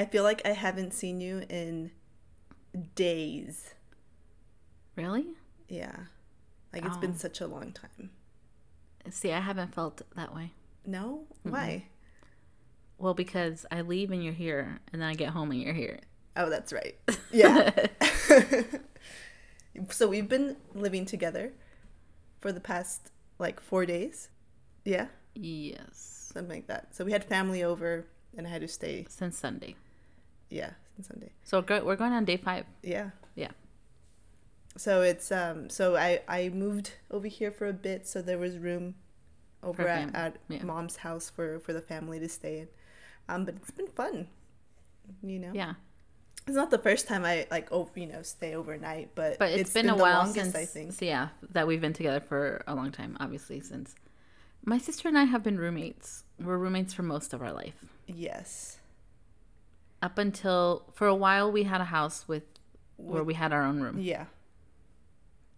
I feel like I haven't seen you in days. Really? Yeah. Like it's been Oh. such a long time. See, I haven't felt that way. No? Why? Well, because I leave and you're here, and then I get home and you're here. Oh, that's right. Yeah. so we've been living together for the past like four days. Yeah, yes. something like that. So we had family over, and I had to stay. Since Sunday. Yeah, since Sunday. So we're going on day five. Yeah. Yeah. So it's um. So I I moved over here for a bit, so there was room over at, at yeah. mom's house for for the family to stay in. Um, but it's been fun. You know. Yeah. It's not the first time I like oh you know stay overnight, but But it's been, the a while longest, since I think. so yeah that we've been together for a long time. Obviously, since my sister and I have been roommates. We're roommates for most of our life. Yes. Up until for a while, we had a house with where we had our own room. Yeah.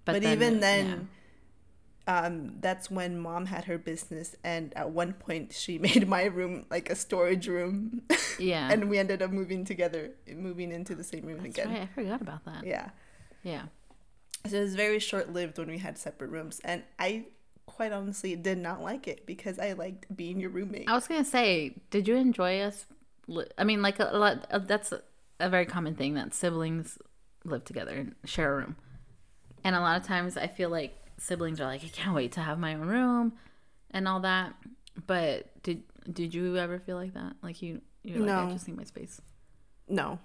But, even then, um, that's when mom had her business, and at one point she made my room like a storage room, yeah, and we ended up moving together, moving into the same room That's again. right. I forgot about that. Yeah. Yeah. So it was very short lived when we had separate rooms, and I quite honestly did not like it because I liked being your roommate. I was gonna say, did you enjoy us? Li- I mean, like a, lot. Of, that's a, a very common thing that siblings live together and share a room. And a lot of times, I feel like siblings are like, I can't wait to have my own room, and all that. But did did you ever feel like that? Like you, you're like, I just need my space. No,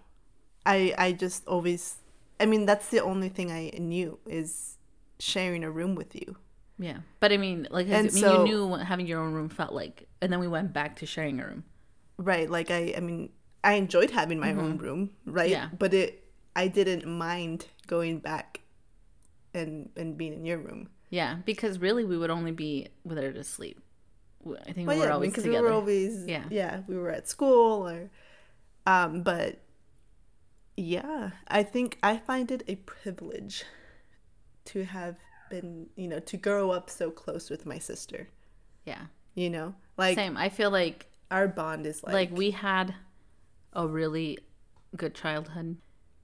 I I just always, I mean that's the only thing I knew is sharing a room with you. Yeah, but I mean, like, I mean, so- you knew what having your own room felt like, and then we went back to sharing a room. Right. Like I I mean I enjoyed having my own room, right? Yeah. But it I didn't mind going back and and being in your room. Yeah, because really, we would only be with her to sleep. I think Well, we were yeah, always because together. we were always Yeah. yeah, we were at school or um but yeah, I think I find it a privilege to have been, you know, to grow up so close with my sister, yeah, you know? Like same. I feel like our bond is like, like we had a really good childhood,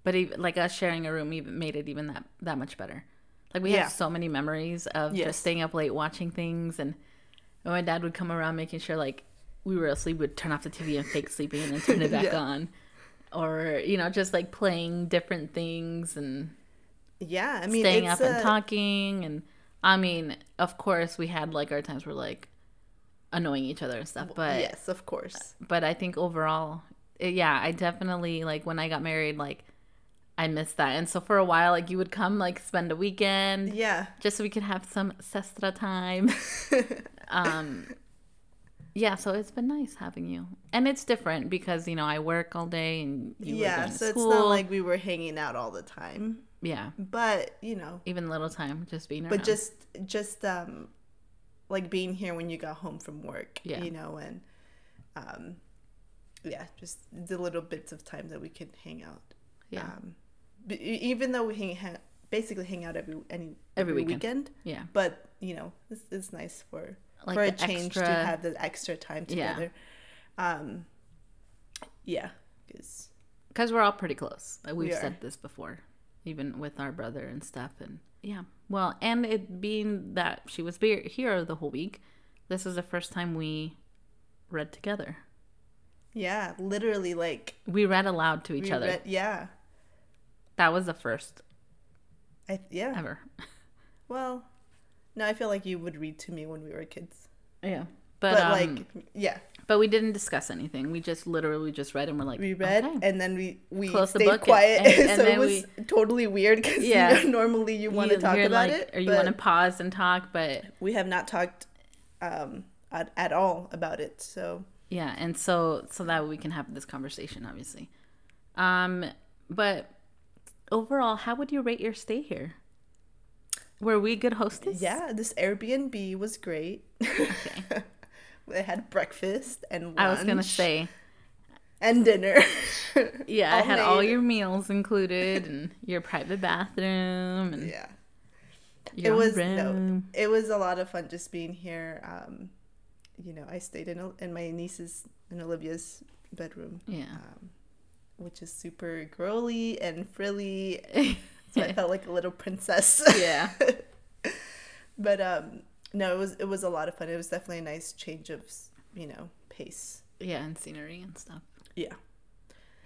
but even, like us sharing a room even made it even that that much better. Like we Yeah. have so many memories of Yes. just staying up late watching things, and my dad would come around making sure like we were asleep, would turn off the TV and fake sleeping and then turn it back Yeah. on, or you know just like playing different things and yeah, I mean staying up and talking and I mean, of course we had like our times where like annoying each other and stuff, but yes, of course. but I think overall, it, yeah, I definitely like when I got married, like I missed that. And so for a while, like you would come like spend a weekend Yeah. just so we could have some sestra time. um, yeah, so it's been nice having you, and it's different because you know I work all day and you yeah, so it's not like we were hanging out all the time, yeah, but you know, even little time just being around. but just just um like being here when you got home from work, Yeah. you know, and um yeah, just the little bits of time that we could hang out. yeah, Um even though we hang, ha- basically hang out every any Every every, weekend. weekend. yeah, but you know, it's, it's nice for Like for a change to have the extra time Yeah. together. Um yeah, cuz because we're all pretty close. We've We said this before, even with our brother and stuff. And yeah, well, and it being that she was be- here the whole week, this is the first time we read together. yeah, literally like We read aloud to each we other. read- yeah. That was the first I yeah. ever. Well, no, I feel like you would read to me when we were kids. Yeah, but, But, um, like yeah, but we didn't discuss anything. We just literally just read and we're like, we read okay. and then we we Close the stayed and- quiet, and- and so then it was totally weird because Yeah. normally you want to talk about like, it, or you want to pause and talk, but we have not talked um at, at all about it. So yeah and so so that we can have this conversation obviously um but overall how would you rate your stay here were we good hostess yeah, this Airbnb was great. okay they had breakfast and lunch i was gonna say and dinner. yeah i had all your meals included and your private bathroom and yeah. your it was no, it was a lot of fun just being here. Um, you know, I stayed in in my niece's and Olivia's bedroom. yeah Um, which is super girly and frilly. So I felt like a little princess. yeah. but um, no, it was it was a lot of fun. It was definitely a nice change of you know pace. Yeah, and scenery and stuff. Yeah.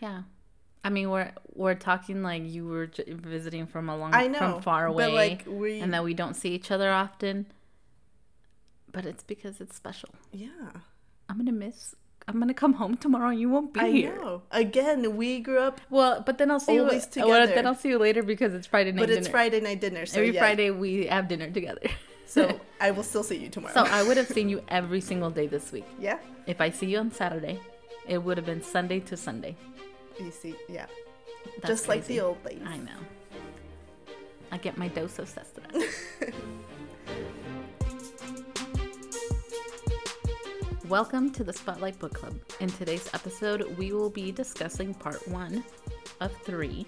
Yeah. I mean, we're we're talking like you were j- visiting from a long I know, from far away, like, we- and that we don't see each other often. But it's because it's special. Yeah. I'm gonna miss. I'm gonna come home tomorrow, and you won't be I here. know. Again, we grew up, Well, but then I'll see Always you. Well, together. then I'll see you later because it's Friday night but dinner. it's Friday night dinner, so Every yeah. Friday we have dinner together. So I will still see you tomorrow. so I would have seen you every single day this week. yeah. If I see you on Saturday, it would have been Sunday to Sunday. You see, yeah. That's Just like the old days. I know. I get my dose of sustenance. Welcome to the Spotlight Book Club. In today's episode, we will be discussing part one of three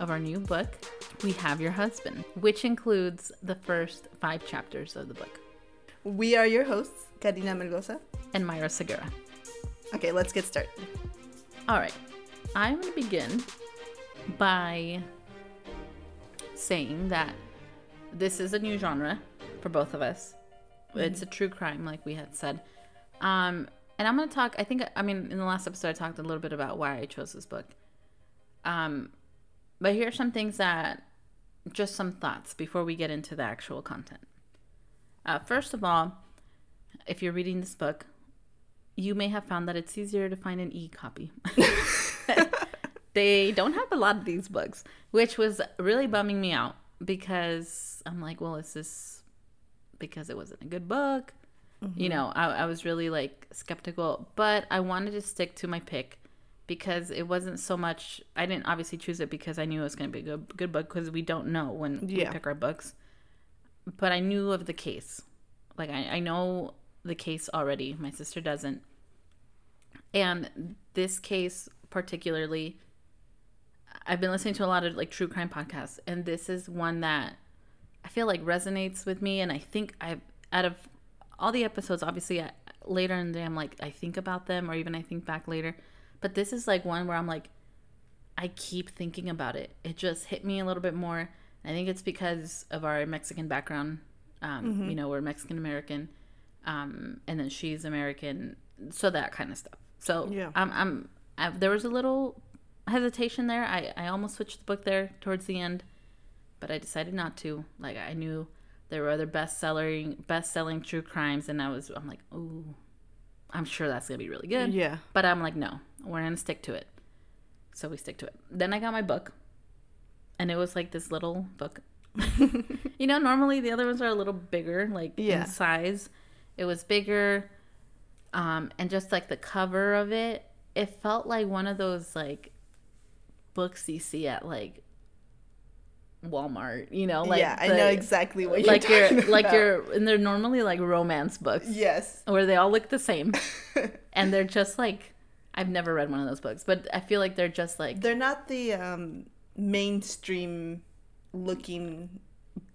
of our new book, We Have Your Husband, which includes the first five chapters of the book. We are your hosts, Karina Melgoza. And Myra Segura. Okay, let's get started. All right. I'm going to begin by saying that this is a new genre for both of us. It's a true crime, like we had said. Um, and I'm going to talk, I think, I mean, in the last episode, I talked a little bit about why I chose this book. Um, but here are some things that, just some thoughts before we get into the actual content. Uh, first of all, if you're reading this book, you may have found that it's easier to find an e copy. they don't have a lot of these books, which was really bumming me out because I'm like, well, is this because it wasn't a good book? You know, I, I was really like skeptical, but I wanted to stick to my pick because it wasn't so much. I didn't obviously choose it because I knew it was going to be a good, good book because we don't know when we pick our books. But I knew of the case. Like, I, I know the case already. My sister doesn't. And this case, particularly, I've been listening to a lot of like true crime podcasts, and this is one that I feel like resonates with me. And I think I've, out of all the episodes, obviously, I, later in the day, I'm like, I think about them, or even I think back later. But this is like one where I'm like, I keep thinking about it. It just hit me a little bit more. I think it's because of our Mexican background. Um, You know, we're Mexican American, um, and then she's American, so that kind of stuff. So Yeah. I'm, I'm I, there was a little hesitation there. I, I almost switched the book there towards the end, but I decided not to. Like I knew there were other best selling best selling true crimes, and I was I'm like, ooh, I'm sure that's gonna be really good. Yeah. But I'm like, no, we're gonna stick to it. So we stick to it. Then I got my book, and it was like this little book. you know, normally the other ones are a little bigger, like Yeah. in size. It was bigger, um, and just like the cover of it, it felt like one of those like books you see at like Walmart. You know, like yeah, I the- know exactly what you're like your talking like about. your and they're normally like romance books Yes. where they all look the same and they're just like I've never read one of those books, but I feel like they're just like They're not the um, mainstream looking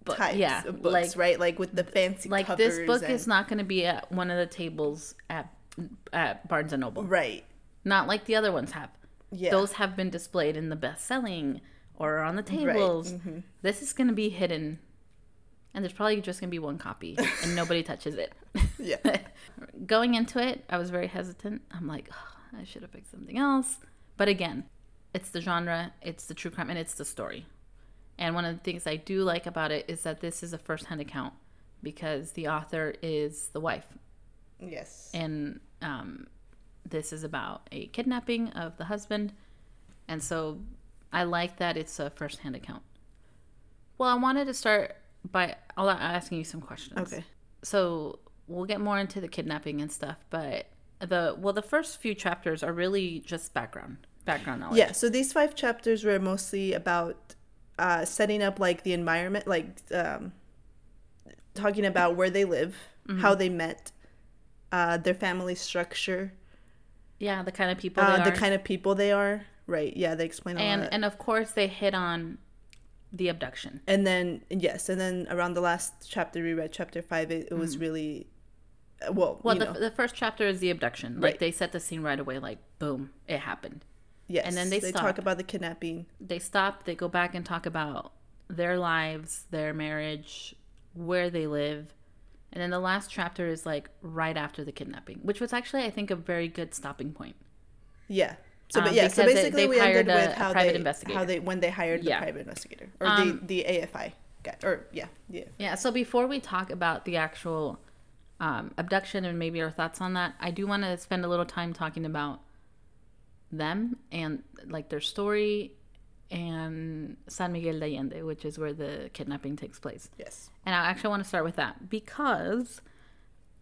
types yeah, of books, like- right? Like with the fancy like this book and- is not going to be at one of the tables at at Barnes and Noble. right. Not like the other ones have. Yeah. Those have been displayed in the best selling or on the tables. mm-hmm. This is going to be hidden. And there's probably just going to be one copy and nobody touches it. yeah. Going into it, I was very hesitant. I'm like, "Ugh, I should have picked something else. But again, it's the genre, it's the true crime, and it's the story. And one of the things I do like about it is that this is a first hand account because the author is the wife. Yes. And um, this is about a kidnapping of the husband. And so I like that it's a first hand account. Well, I wanted to start by asking you some questions Okay. so we'll get more into the kidnapping and stuff but the well the first few chapters are really just background background knowledge Yeah, so these five chapters were mostly about uh, setting up like the environment, like um, talking about where they live, Mm-hmm. how they met, uh, their family structure, yeah the kind of people uh, the kind of people they are. Right? Yeah, they explain a and lot. and of course they hit on the abduction And then yes, and then around the last chapter we read, chapter five, it, it Mm. was really well. well the, the first chapter is the abduction like Right. they set the scene right away like boom it happened Yes. And then they they stop. talk about the kidnapping. they stop they go back and talk about their lives their marriage where they live and then the last chapter is like right after the kidnapping which was actually i think a very good stopping point Yeah. So, but Um, yeah. So they- basically, they've we ended hired a- with how private they investigator. how they when they hired Yeah. the private investigator or Um, the the AFI guy or yeah yeah yeah so before we talk about the actual um, abduction and maybe our thoughts on that i do want to spend a little time talking about them and like their story and san miguel de allende which is where the kidnapping takes place yes And I actually want to start with that because,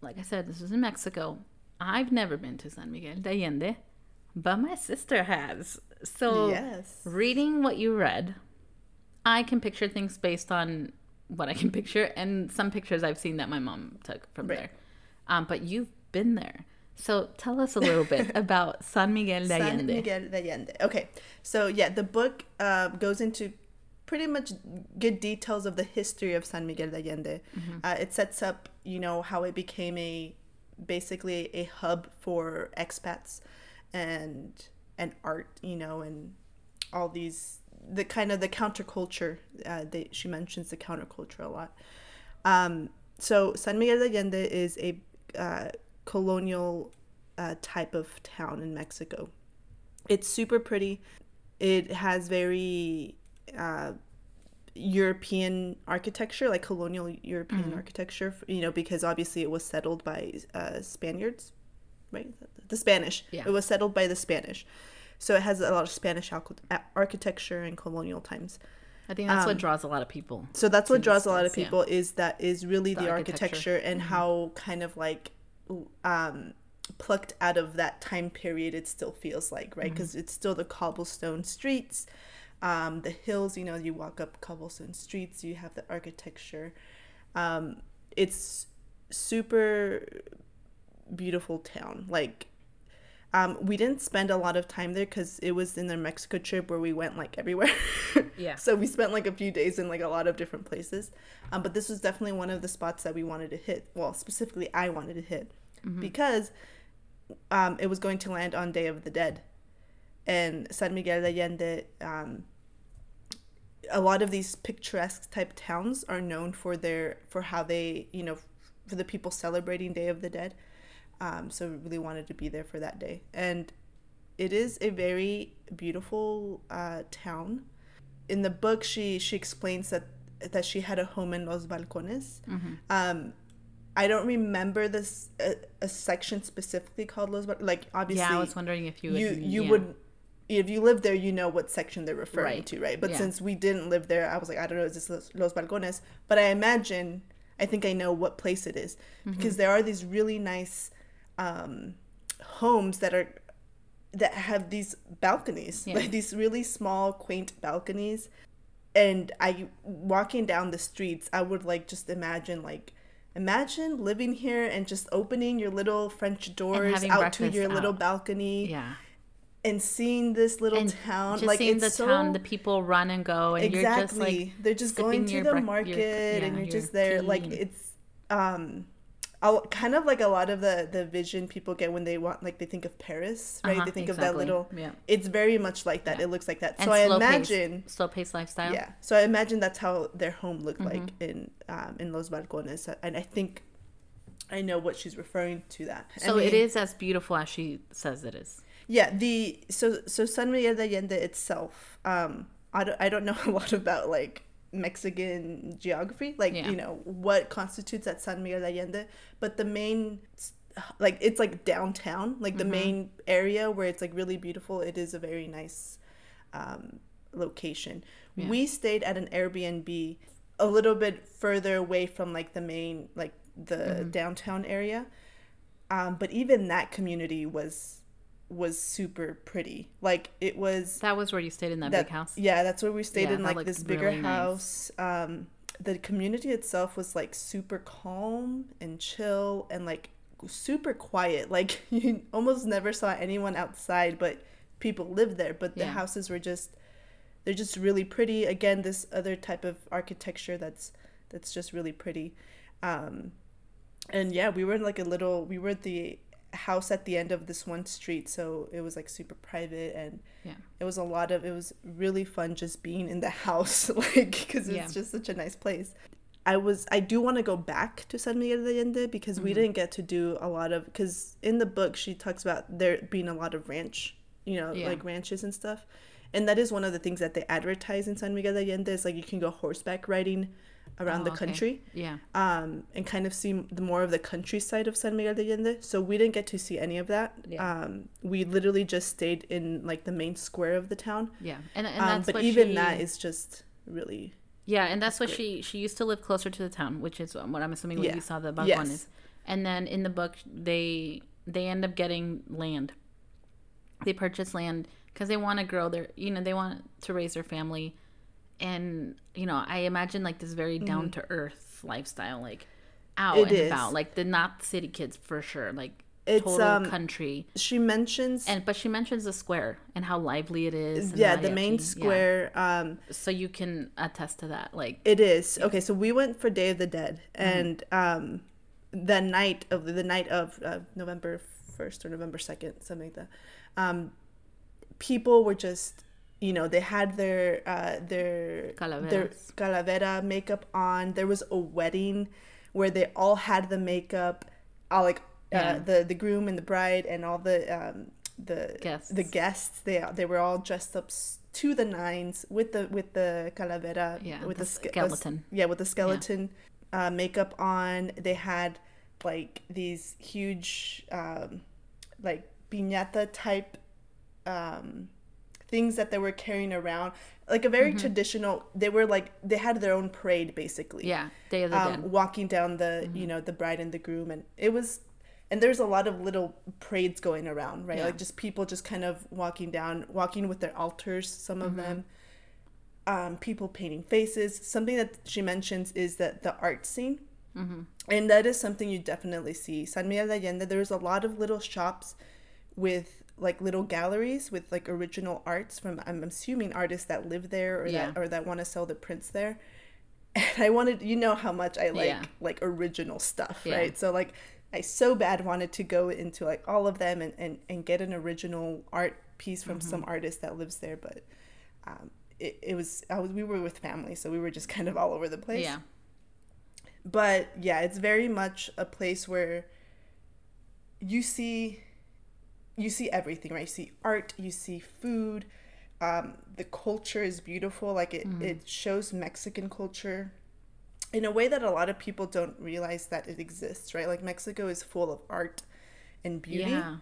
like I said, this is in Mexico. I've never been to San Miguel de Allende, but my sister has. So, yes reading what you read, I can picture things based on what I can picture and some pictures I've seen that my mom took from Right. there. Um, but you've been there. So, tell us a little bit about San Miguel de Allende. San Miguel de Allende. Okay, so yeah, the book uh, goes into pretty much good details of the history of San Miguel de Allende. Mm-hmm. Uh, it sets up, you know, how it became a basically a hub for expats and and art, you know, and all these the kind of the counterculture. Uh, they, she mentions the counterculture a lot. Um, so San Miguel de Allende is a uh, colonial uh, type of town in Mexico. It's super pretty. It has very uh, European architecture, like colonial European architecture. You know, because obviously it was settled by uh, Spaniards, right? The Spanish. Yeah. It was settled by the Spanish, so it has a lot of Spanish architecture in colonial times. I think that's Um, what draws a lot of people. So that's what draws a lot of place, yeah. people is that is really the, The architecture, architecture. Mm-hmm. and how kind of like um plucked out of that time period it still feels like right Mm-hmm. because it's still the cobblestone streets um the hills you know you walk up cobblestone streets you have the architecture um it's super beautiful town like um, we didn't spend a lot of time there because it was in the Mexico trip where we went like everywhere. Yeah. So we spent like a few days in like a lot of different places. Um, but this was definitely one of the spots that we wanted to hit. Well, specifically, I wanted to hit because um, it was going to land on Day of the Dead. And San Miguel de Allende, um, a lot of these picturesque type towns are known for their for how they you know for the people celebrating Day of the Dead. Um, so we really wanted to be there for that day, and it is a very beautiful uh, town. In the book, she she explains that that she had a home in Los Balcones. Um, I don't remember this a, a section specifically called Los Bal- like obviously Yeah, I was wondering if you would. you you yeah. would if you live there you know what section they're referring Right. to right but Yeah. since we didn't live there i was like i don't know is this los, los balcones but i imagine i think i know what place it is Mm-hmm. because there are these really nice um, homes that are that have these balconies Yeah. like these really small quaint balconies and i walking down the streets i would like just imagine like imagine living here and just opening your little french doors out to your little balcony Yeah. and seeing this little And town just like seeing it's the so town, the people run and go, and exactly you're just like they're just going to your the your- market and yeah, you're just there like it's um kind of like a lot of the the vision people get when they want like they think of paris right Uh-huh, they think of that little Yeah. it's very much like that Yeah. it looks like that and so i imagine paced, slow paced lifestyle. yeah so i imagine that's how their home looked Mm-hmm. like in um in los balcones and i think i know what she's referring to that So it mean- is as beautiful as she says it is. yeah, the so so San Miguel de Allende itself. Um, I don't I don't know a lot about like Mexican geography, like Yeah. you know what constitutes at San Miguel de Allende, but the main like it's like downtown, like the Mm-hmm. main area where it's like really beautiful. It is a very nice um, location. Yeah. We stayed at an Airbnb a little bit further away from like the main like the Mm-hmm. downtown area um, but even that community was was super pretty like it was That was where you stayed in that, that big house. yeah that's where we stayed Yeah, in like this bigger really nice. house um the community itself was like super calm and chill and like super quiet like you almost never saw anyone outside but people lived there but the Yeah. houses were just they're just really pretty again this other type of architecture that's that's just really pretty um and yeah we were in like a little we were at the house at the end of this one street, so it was like super private and Yeah. it was a lot of it was really fun just being in the house like because it's Yeah. just such a nice place. I was I do want to go back to San Miguel de Allende because Mm-hmm. we didn't get to do a lot of because in the book she talks about there being a lot of ranch, you know, Yeah. like ranches and stuff. And that is one of the things that they advertise in San Miguel de Allende is like you can go horseback riding around Oh, the okay. country Yeah. um, and kind of see the more of the countryside of San Miguel de Allende. So we didn't get to see any of that. Yeah. Um, we literally just stayed in like the main square of the town. Yeah. And, and Um, that's but what even she, that is just really Yeah, and that's, what great. she she used to live closer to the town, which is what I'm assuming what Yeah. you saw the bug Yes. one is. And then in the book, they they end up getting land. They purchase land because they want to grow their, you know, they want to raise their family, and you know, I imagine like this very down to earth lifestyle, like out Mm-hmm. It and is. about, like the not city kids for sure, like It's, total um, country. she mentions And but she mentions the square and how lively it is. yeah the main mariachi. Yeah. square um So you can attest to that, like it is okay so we went for day of the dead Mm-hmm. and um the night of the night of uh, november 1st or november 2nd something like that um people were just you know they had their uh their their calavera makeup on. There was a wedding where they all had the makeup all like uh, the the groom and the bride and all the um the Guests. the guests. They they were all dressed up to the nines with the with the calavera Yeah, with the the, ske- skeleton. yeah with the skeleton uh, makeup on. They had like these huge um like piñata type um things that they were carrying around like a very Mm-hmm. traditional they were like they had their own parade basically yeah, Day of the um. Mm-hmm. walking down the you know the bride and the groom and it was and there's a lot of little parades going around right Yeah. like just people just kind of walking down walking with their altars some Mm-hmm. of them um, people painting faces something that she mentions is that the art scene Mm-hmm. and that is something you definitely see san miguel de allende there's a lot of little shops with like little galleries with like original arts from i'm assuming artists that live there or Yeah. that or that want to sell the prints there and i wanted you know how much i like Yeah. like original stuff Yeah. right so like i so bad wanted to go into like all of them and and, and get an original art piece from Mm-hmm. some artist that lives there but um it, it was I was we were with family so we were just kind of all over the place Yeah, but yeah it's very much a place where you see you see everything right? You see art you see food um, the culture is beautiful. Like it, it shows mexican culture in a way that a lot of people don't realize that it exists right? Like mexico is full of art and beauty. Yeah.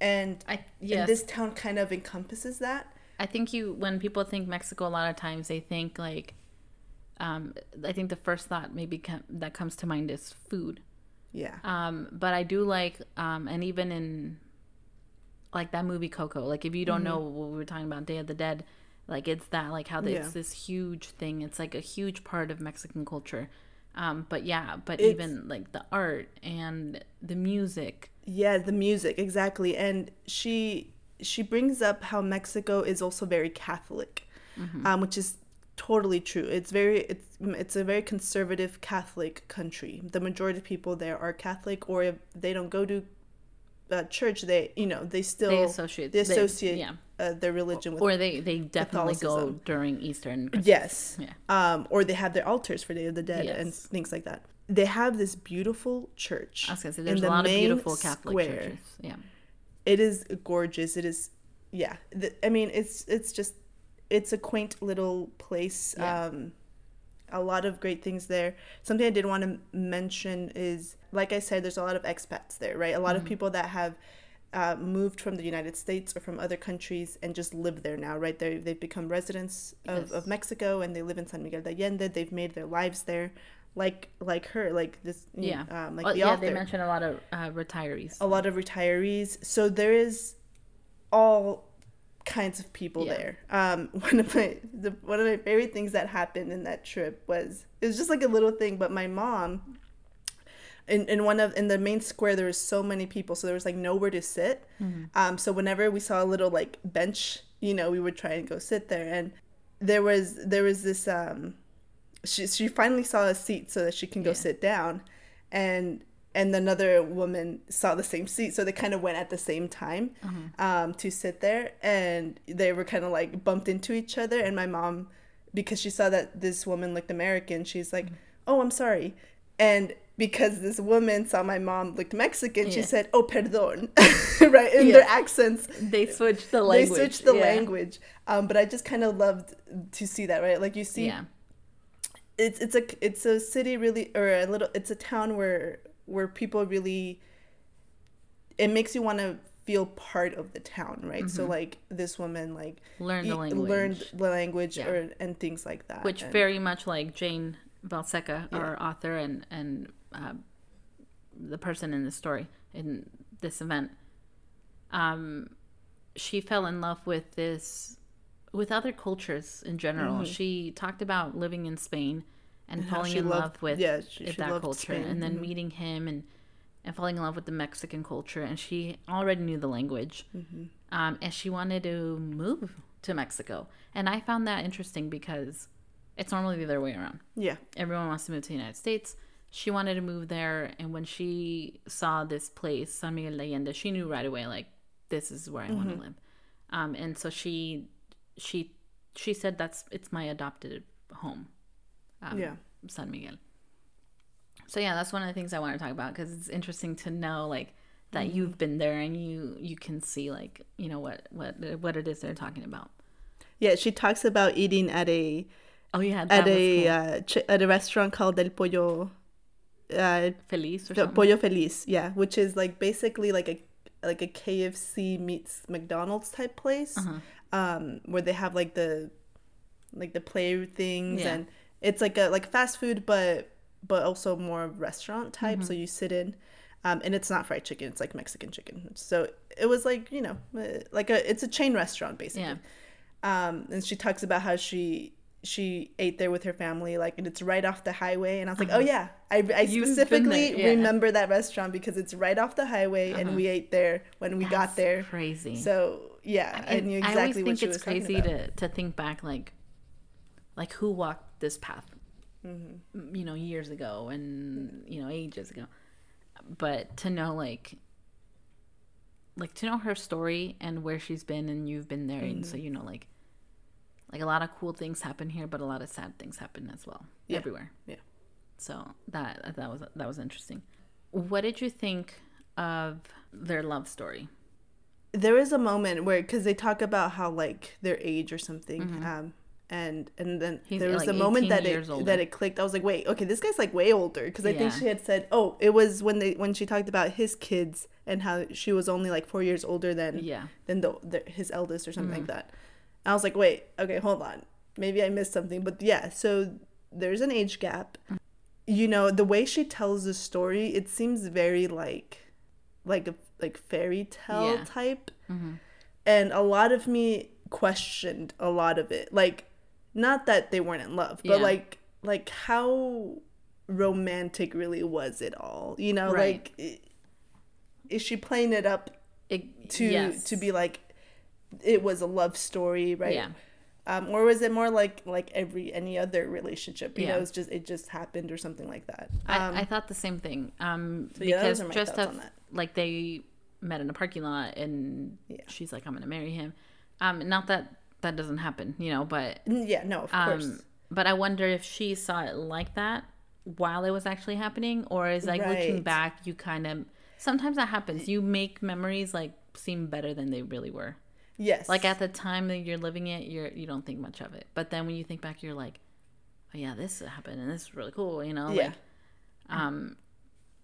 and, I and this town kind of encompasses that. I think you when people think Mexico, a lot of times they think like, um, I think the first thought maybe com- that comes to mind is food. yeah. Um, but I do like, um, and even in like that movie Coco, like if you don't know what we were talking about, Day of the Dead, like it's that like how Yeah. it's this huge thing. It's like a huge part of Mexican culture. Um, but yeah, but It's- even like the art and the music. Yeah, the music exactly, and she she brings up how Mexico is also very Catholic, um, which is totally true. It's very it's it's a very conservative Catholic country. The majority of people there are Catholic, or if they don't go to uh, church, they you know they still They associate- they they- associate yeah. uh, their religion with Or they, they definitely go during Easter and Christmas. Yes. Yeah. Um, or they have their altars for Day of the Dead and things like that. They have this beautiful church. I was gonna say there's a the lot of beautiful Catholic square. churches. Yeah. It is gorgeous. It is, yeah. The, I mean, it's it's just it's a quaint little place. Yeah. Um, a lot of great things there. Something I did want to mention is, like I said, there's a lot of expats there, right? A lot Mm-hmm. of people that have uh, moved from the United States or from other countries and just live there now, right? They they've become residents of, Yes. of Mexico and they live in San Miguel de Allende. They've made their lives there, like like her, like this, Yeah. um, like Oh, the yeah, author they mentioned a lot of uh, retirees. a lot of retirees. So there is all kinds of people Yeah. there. Um, one of my the, one of my favorite things that happened in that trip was it was just like a little thing, but my mom. In, in one of in the main square there was so many people so there was like nowhere to sit um so whenever we saw a little like bench you know we would try and go sit there and there was there was this um she, she finally saw a seat so that she can go Yeah. sit down and and another woman saw the same seat, so they kind of went at the same time um, to sit there, and they were kind of like bumped into each other. And my mom, because she saw that this woman looked American, she's like, "Oh, I'm sorry," and because this woman saw my mom looked Mexican, she said, "Oh, perdón," right in their accents. They switched the language. They switched the yeah. language, um, but I just kind of loved to see that, right? Like you see, Yeah. it's it's a it's a city really or a little it's a town where where people really it makes you want to feel part of the town right so like this woman like Mm-hmm. Learned the language. learned the language Yeah. or and things like that which and- very much like Jayne Valseca, Yeah. our author and and uh, the person in the story in this event, um, she fell in love with this with other cultures in general. She talked about living in Spain and, Mm-hmm. falling in loved- love with yeah, she- she that culture, Spain. and then Mhm. meeting him and and falling in love with the Mexican culture. And she already knew the language, Mm-hmm. um, and she wanted to move to Mexico. And I found that interesting because it's normally the other way around. yeah Everyone wants to move to the United States. She wanted to move there, and when she saw this place, San Miguel de Allende, she knew right away, like, this is where I want Mm-hmm. to live. Um, and so she, she, she said that's it's my adopted home. Um, Yeah. San Miguel. So yeah, that's one of the things I want to talk about because it's interesting to know like that Mm-hmm. you've been there and you you can see like you know what what what it is they're talking about. yeah she talks about eating at a Oh yeah, at a cool. uh, ch- at a restaurant called El Pollo uh Feliz or something. Pollo Feliz yeah which is like basically like a like a KFC meets McDonald's type place Uh-huh. um where they have like the like the play things Yeah. and it's like a like fast food but but also more restaurant type Mm-hmm. so you sit in um and it's not fried chicken it's like Mexican chicken so it was like you know uh, like a it's a chain restaurant basically Yeah. um and she talks about how she she ate there with her family like and it's right off the highway and i was like oh yeah i, I Uh-huh. You've specifically there, yeah. remember that restaurant because it's right off the highway and we ate there when we got Uh-huh. That's there Crazy. so yeah i And knew I always exactly think she it's was crazy to to think back like like who walked this path Mm-hmm. you know years ago and you know ages ago but to know like like to know her story and where she's been and you've been there and Mm-hmm. so you know like like a lot of cool things happen here but a lot of sad things happen as well Yeah. everywhere Yeah. so that that was that was interesting what did you think of their love story there is a moment where because they talk about how like their age or something um and and then Mm-hmm. He's, there was like, a moment that it older. that it clicked i was like wait okay this guy's like way older because i think she had said oh it was when they when she talked about his kids and how she was only like four years older than yeah Mm-hmm. than the, the his eldest or something like that i was like wait okay hold on maybe i missed something but yeah so there's an age gap Mm. you know the way she tells the story it seems very like like a like fairy tale Yeah. type Mm-hmm. and a lot of me questioned a lot of it like not that they weren't in love but Yeah. like like how romantic really was it all you know Right. like is she playing it up it, to yes. to be like it was a love story right yeah um or was it more like like every any other relationship you Yeah. know it's just it just happened or something like that um I, I thought the same thing. Um, So, yeah, because just that. like they met in a parking lot and Yeah. she's like, I'm gonna marry him. Um, not that that doesn't happen, you know, but yeah no of course um, but I wonder if she saw it like that while it was actually happening, or is like looking back, you kind of sometimes that happens. You make memories like seem better than they really were. yes Like at the time that you're living it, you're you don't think much of it, but then when you think back, you're like, oh yeah, this happened and this is really cool, you know, yeah like um.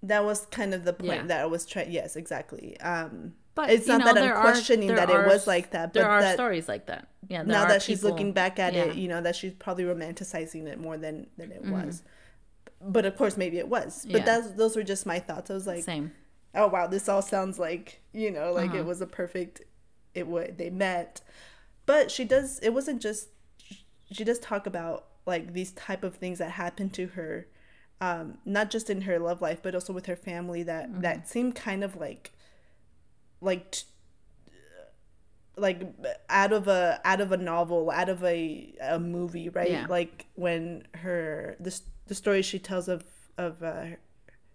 that was kind of the point Yeah. that I was trying. Yes, exactly. Um, But it's not know, that I'm there are- questioning there that are it was like that, There but are that stories like that. Yeah. there now are that she's looking back at yeah. it, you know that she's probably romanticizing it more than than it Mm-hmm. was. But of course, maybe it was. But Yeah. that's those were just my thoughts. I was like, Same. oh wow, this all sounds like you know, like Uh-huh. it was a perfect. It would they met, but she does. It wasn't just. She does talk about like these type of things that happened to her, um, not just in her love life, but also with her family. That Mm-hmm. that seemed kind of like, like. t- like out of a out of a novel out of a a movie right Yeah. like when her the, the story she tells of of uh,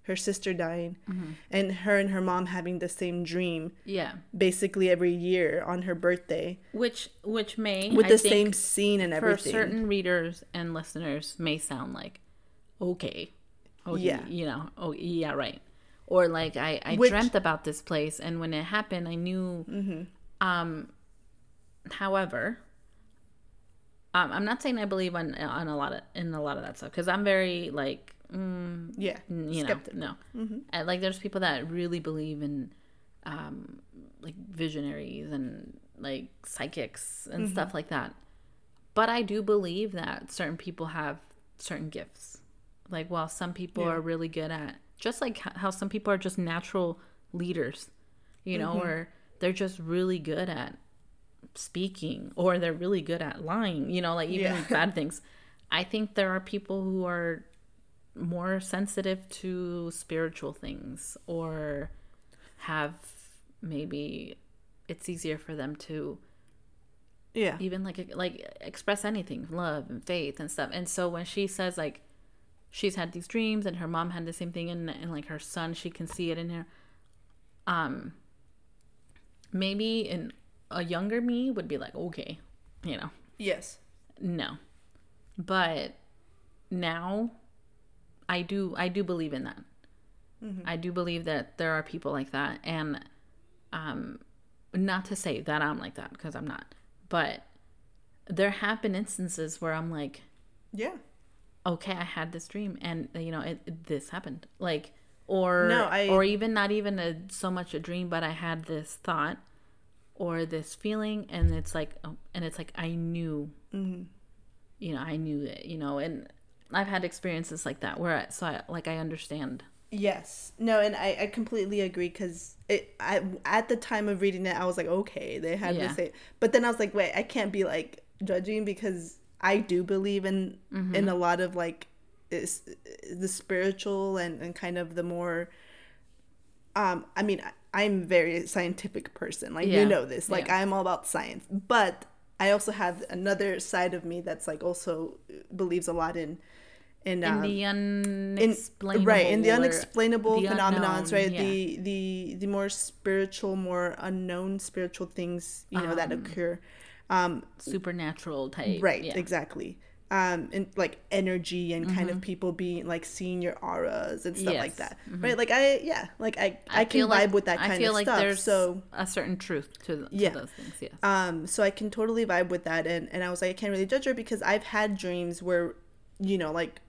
her sister dying and her and her mom having the same dream Yeah. basically every year on her birthday Which which may with I the think, same scene and everything for certain readers and listeners may sound like okay. Oh yeah. You know, oh yeah, right. Or like I, I Which- dreamt about this place and when it happened I knew Mm-hmm. um however um, I'm not saying I believe on on a lot of in a lot of that stuff because I'm very like mm, yeah, you know skeptic. no and, like there's people that really believe in um like visionaries and like psychics and stuff like that but i do believe that certain people have certain gifts like while some people Yeah. are really good at just like how some people are just natural leaders you know mm-hmm. or they're just really good at speaking or they're really good at lying you know like even Yeah. bad things. I think there are people who are more sensitive to spiritual things or have maybe it's easier for them to Yeah, even like like express anything love and faith and stuff. And so when she says like she's had these dreams and her mom had the same thing and, and like her son she can see it in her. Um maybe in a younger me would be like okay you know. Yes, no. But now i do i do believe in that. I do believe that there are people like that and um not to say that i'm like that because i'm not but there have been instances where i'm like yeah, okay i had this dream and you know it, it- this happened like or No, I- or even not even a so much a dream but i had this thought or this feeling and it's like oh, and it's like i knew mm-hmm. you know i knew it you know and i've had experiences like that where I, so i like i understand yes. No, and I, I completely agree because it. I at the time of reading it, I was like, okay, they had Yeah. the same. But then I was like, wait, I can't be like judging because I do believe in Mm-hmm. in a lot of like is the spiritual and and kind of the more. Um, I mean, I- I'm very scientific person. Like Yeah. you know this. Like Yeah. I'm all about science, but I also have another side of me that's like also believes a lot in in, in um, the in unexplainable right in the unexplainable the phenomenons unknown, right yeah. the the the more spiritual more unknown spiritual things you know that occur um supernatural type right yeah. exactly um and like energy and kind of people being like seeing your auras and stuff like Mm-hmm. That right like i yeah like i i, can vibe like- with that kind I feel of like stuff there's so a certain truth to, to Yeah. those things yes um so i can totally vibe with that and and i was like i can't really judge her because i've had dreams where you know like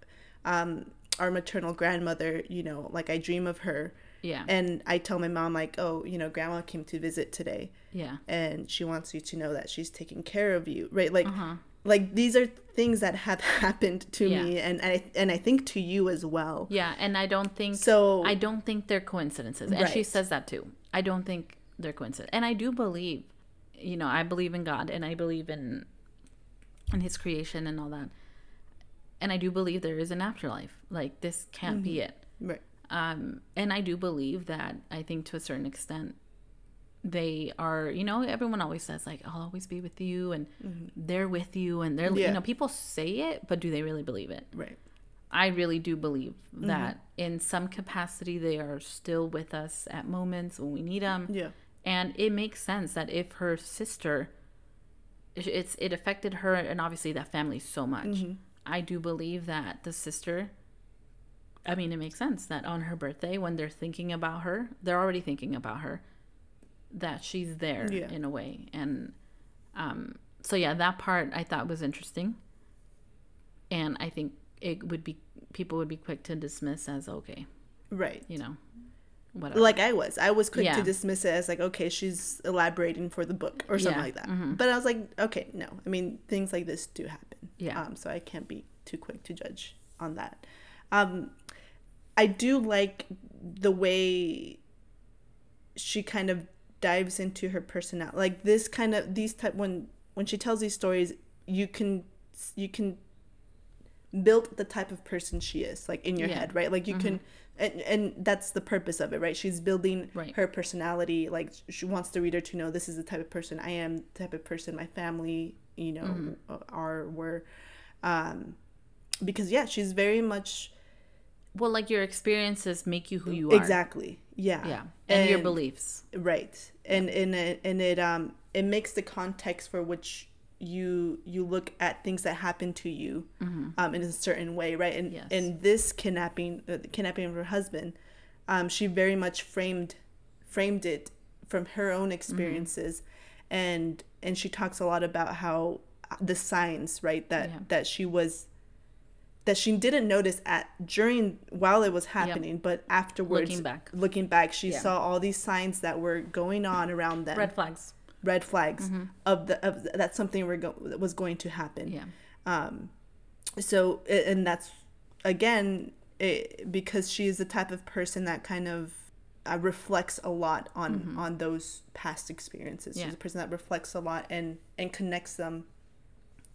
um our maternal grandmother you know like i dream of her yeah and i tell my mom like oh you know grandma came to visit today yeah and she wants you to know that she's taking care of you right like Uh-huh. like these are things that have happened to Yeah. me and I, and i think to you as well Yeah, and I don't think so I don't think they're coincidences. And she says that too. I don't think they're coincidences. And I do believe, you know, I believe in God and I believe in in his creation and all that. And I do believe there is an afterlife. Like this can't be it. right Um and I do believe that I think to a certain extent they are, you know, everyone always says like I'll always be with you and they're with you and they're Yeah. you know, people say it, but do they really believe it? right I really do believe Mm-hmm. that in some capacity they are still with us at moments when we need them. yeah And it makes sense that if her sister, it's it affected her and obviously that family so much. Mm-hmm. I do believe that the sister. I mean, it makes sense that on her birthday, when they're thinking about her, they're already thinking about her. That she's there Yeah. in a way, and um, so yeah, that part I thought was interesting. And I think it would be people would be quick to dismiss as okay, right you know, whatever. like i was i was quick Yeah. to dismiss it as like okay she's elaborating for the book or something Yeah, like that mhm. but i was like okay no i mean things like this do happen Yeah. um so i can't be too quick to judge on that um i do like the way she kind of dives into her personality like this kind of these type when when she tells these stories you can you can build the type of person she is like in your Yeah. Mm-hmm. head right like you can and, and that's the purpose of it right she's building Right. her personality like she wants the reader to know this is the type of person i am the type of person my family you know Mm-hmm. are were um because yeah she's very much well, like your experiences make you who you are. exactly yeah Yeah, and, your beliefs. right and and it, and it um it makes the context for which you you look at things that happen to you um in a certain way right and Mm-hmm. Yes. in this kidnapping uh, the kidnapping of her husband um she very much framed framed it from her own experiences and and she talks a lot about how uh, the signs right that Yeah. that she was that she didn't notice at during while it was happening but afterwards Looking back. looking back she Yeah. saw all these signs that were going on around them Red flags. red flags of the of the, that something were go- was going to happen Yeah. Um, so and that's again it, because she is the type of person that kind of uh, reflects a lot on on those past experiences Mm-hmm. Yeah. she's a person that reflects a lot and and connects them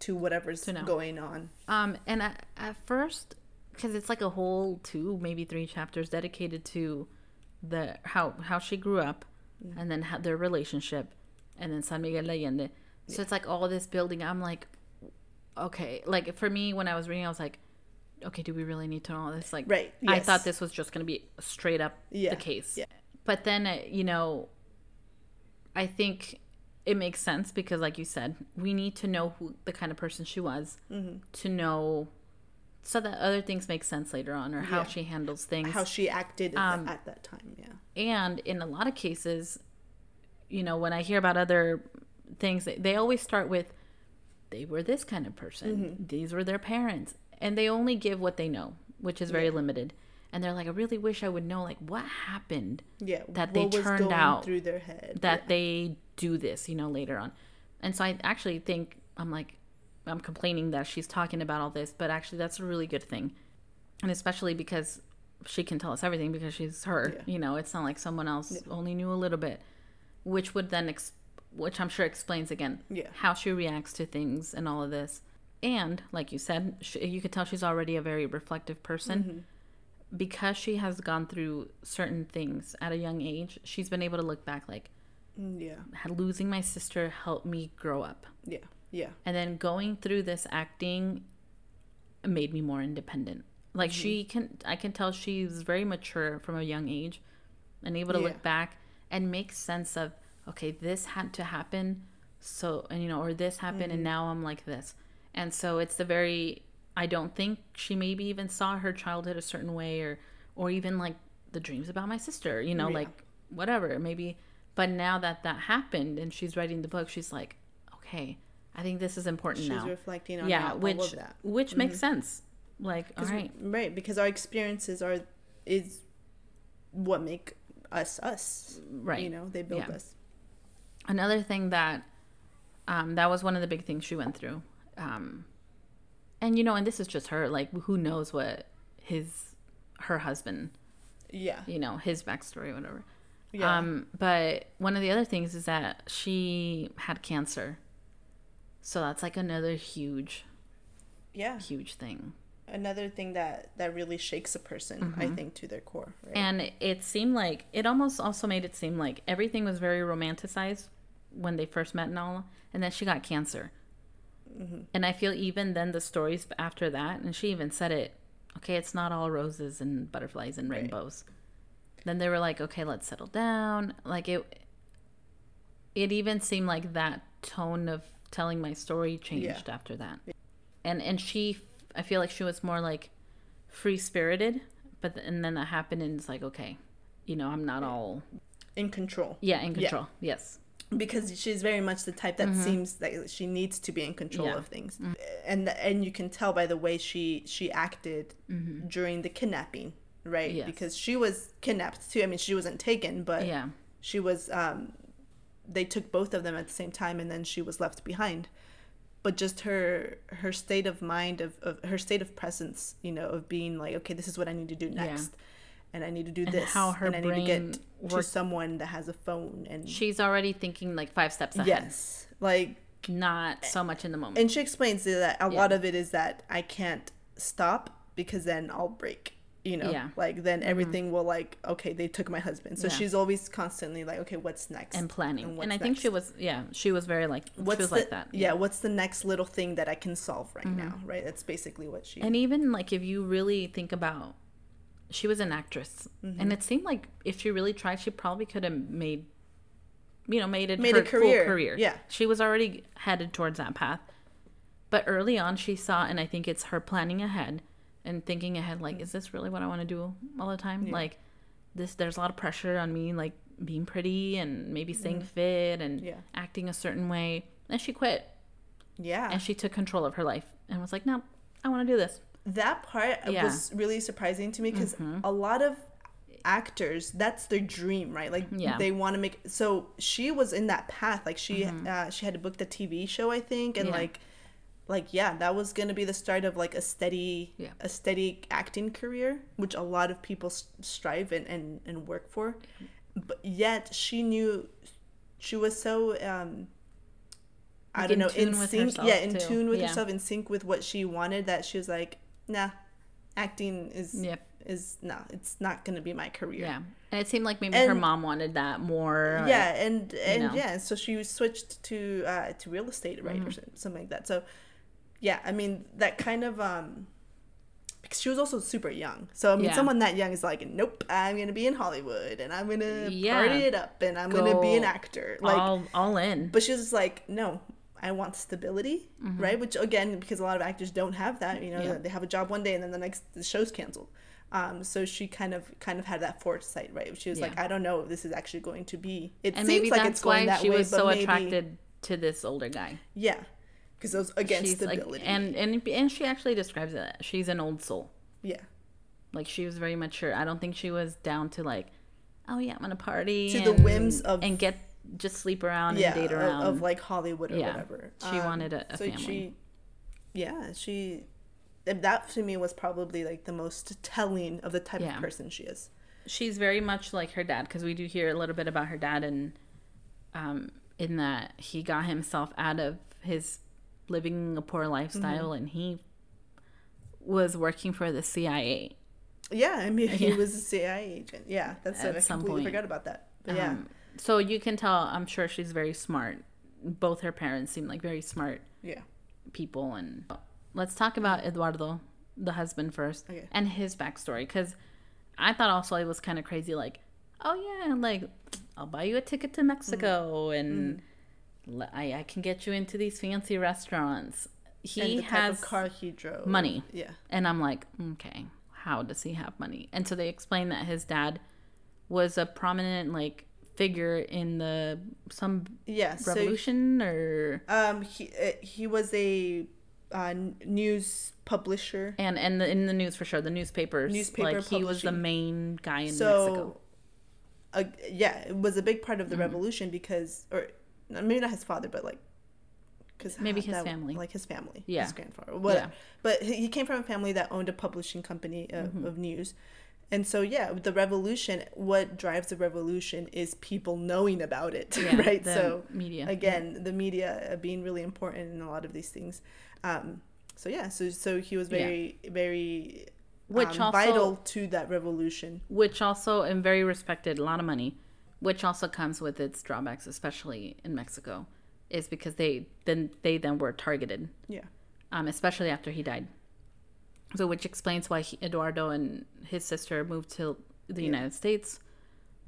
to whatever's To going on Um, and at, at first, because it's like a whole two, maybe three chapters dedicated to the how how she grew up, and then how, their relationship, and then San Miguel de Allende. So it's like all this building. I'm like, okay, like for me when I was reading, I was like, okay, do we really need to know all this? Like, Right, I thought this was just gonna be straight up Yeah, the case. yeah. But then uh, you know, I think it makes sense because, like you said, we need to know who the kind of person she was Mm-hmm. to know, so that other things make sense later on, or how Yeah. she handles things. how she acted at, Um, that, at that time yeah and in a lot of cases, you know, when I hear about other things, they- they always start with, "They were this kind of person. Mm-hmm. These were their parents," and they only give what they know, which is very limited. And they're like, "I really wish I would know, like, what happened." yeah that they what was turned out through their head that they do this, you know, later on. And so I actually think I'm like I'm complaining that she's talking about all this, but actually that's a really good thing. And especially because she can tell us everything because she's her, Yeah. you know, it's not like someone else only knew a little bit, which would then ex- which I'm sure explains again Yeah. how she reacts to things and all of this. And like you said, she, you could tell she's already a very reflective person Mm-hmm. because she has gone through certain things at a young age. She's been able to look back like yeah losing my sister helped me grow up. yeah yeah And then going through this acting made me more independent. Like she mm-hmm. can I can tell she's very mature from a young age and able to Yeah. look back and make sense of okay, this had to happen so and you know or this happened and mm-hmm. now I'm like this. And so it's the very I don't think she maybe even saw her childhood a certain way or or even like the dreams about my sister, you know, Yeah. like whatever, maybe but now that that happened and she's writing the book, she's like, okay, I think this is important now. she's now. reflecting on yeah, all, which all of that which makes sense. Like, all 'Cause we- right, right because our experiences are is what make us us right. you know they build Yeah. us Another thing that um, that was one of the big things she went through, um, and you know, and this is just her. Like, who knows what his her husband, yeah you know, his backstory, whatever. Yeah Um, but one of the other things is that she had cancer. So that's like another huge, yeah huge thing. another thing that that really shakes a person i think to their core right Mm-hmm. And it seemed like it almost also made it seem like everything was very romanticized when they first met and all, and then she got cancer. And I feel even then the stories after that, and she even said it. Okay, it's not all roses and butterflies and Right. rainbows. Then they were like, okay, let's settle down. Like it, it even seemed like that tone of telling my story changed after that. And and she, I feel like she was more like free spirited, but and then that happened, and it's like, okay, you know, I'm not all in control yeah in control. Yes, because she's very much the type that seems like she needs to be in control Mm-hmm. Yeah. of things and and you can tell by the way she she acted during the kidnapping right. Yes. because she was kidnapped too i mean she wasn't taken but yeah, she was um they took both of them at the same time and then she was left behind but just her her state of mind of, of her state of presence you know of being like okay this is what i need to do Yeah. next and i need to do And this how her and i need to brain get to someone that has a phone and she's already thinking like five steps ahead. yes like not so much in the moment. and she explains that a Yeah. lot of it is that i can't stop because then i'll break you know Yeah. Mm-hmm. like then everything will like okay they took my husband so Yeah. she's always constantly like okay what's next and planning. And And, I think she was, yeah, she was very like, what's she was the, like that. yeah what's the next little thing that i can solve right now right that's basically what she And even like if you really think about she was an actress, Mm-hmm. and it seemed like if she really tried, she probably could have made, you know, made it Made her a career, full career. yeah. she was already headed towards that path. But early on, she saw, and I think it's her planning ahead and thinking ahead. Like, is this really what I want to do all the time? Like, this there's a lot of pressure on me, like being pretty and maybe staying fit and. Yeah. acting a certain way. And she quit Yeah. and she took control of her life and was like, no, I want to do this. that part Yeah. Mm-hmm. was really surprising to me because a lot of actors that's their dream right like Yeah. they want to make so she was in that path like she uh, she had booked a tv show i think and Mm-hmm. Yeah. like like yeah that was gonna be the start of like a steady Yeah. a steady acting career which a lot of people strive and, and and work for but yet she knew she was so um I don't know, in with sync, herself, yeah, in too. tune with Yeah. herself, in sync with what she wanted. That she was like, nah, acting is Yep. is no, it's not gonna be my career. Yeah. And it seemed like maybe her mom wanted that more. like- yeah, and and know. yeah, so she switched to uh, to real estate, right, Mm-hmm. or something like that. So, yeah, I mean that kind of um, because she was also super young. So I mean, Yeah. someone that young is like, nope, I'm gonna be in Hollywood and I'm gonna Yeah. party it up and I'm gonna be an actor. Like, all, all in. but she was just like, no, I want stability, Mm-hmm. right? Which again, because a lot of actors don't have that, you know, Yeah. they have a job one day and then the next the show's canceled. Um, so she kind of kind of had that foresight, right? She was like, I don't know if this is actually going to be. It and seems maybe like that's it's going why that she way, but so maybe, attracted to this older guy. Yeah, because those again She's like, stability. and, and and she actually describes it. She's an old soul. yeah, Like she was very mature. I don't think she was down to like, oh yeah, I'm gonna party To the whims of- and get just sleep around yeah, and date of, around. of like Hollywood or Yeah. whatever. She wanted a- a so family. She, yeah, she. That to me was probably like the most telling of the type Yeah. of person she is. she's very much like her dad because we do hear a little bit about her dad and um, in that he got himself out of his living a poor lifestyle Mm-hmm. and he was working for the CIA. Yeah, I mean, he Yeah. was a CIA agent. Yeah, that's At it. I some completely point. forgot about that. But yeah, Um, so you can tell, I'm sure she's very smart. Both her parents seem like very smart yeah, people. And let's talk about Eduardo, the husband, first, Okay. and his backstory. Because I thought also it was kind of crazy. Like, oh yeah, like I'll buy you a ticket to Mexico, Mm. and l I I can get you into these fancy restaurants. He and the type has of car he drove. money. Yeah, And I'm like, okay, how does he have money? And so they explain that his dad was a prominent like figure in the some yeah. So revolution or um, he uh, he was a uh, news publisher. and and the, in the news for sure, the newspapers. Newspaper like he was the main guy in so, Mexico. uh, yeah, it was a big part of the Mm-hmm. revolution because, or maybe not his father, but like, because Maybe his family. like his family, Yeah. his grandfather, whatever. Yeah. Mm-hmm. But he came from a family that owned a publishing company of, of news. And so, yeah, the revolution, what drives the revolution is people knowing about it, Yeah, right? So, media. again, the media uh, being really important in a lot of these things. Um, so yeah, so so he was Yeah. very very Which um, also- vital to that revolution. which also and very respected, a lot of money, which also comes with its drawbacks, especially in Mexico, is because they then they then were targeted. Yeah. um, especially after he died. So, which explains why he, Eduardo and his sister moved to the United States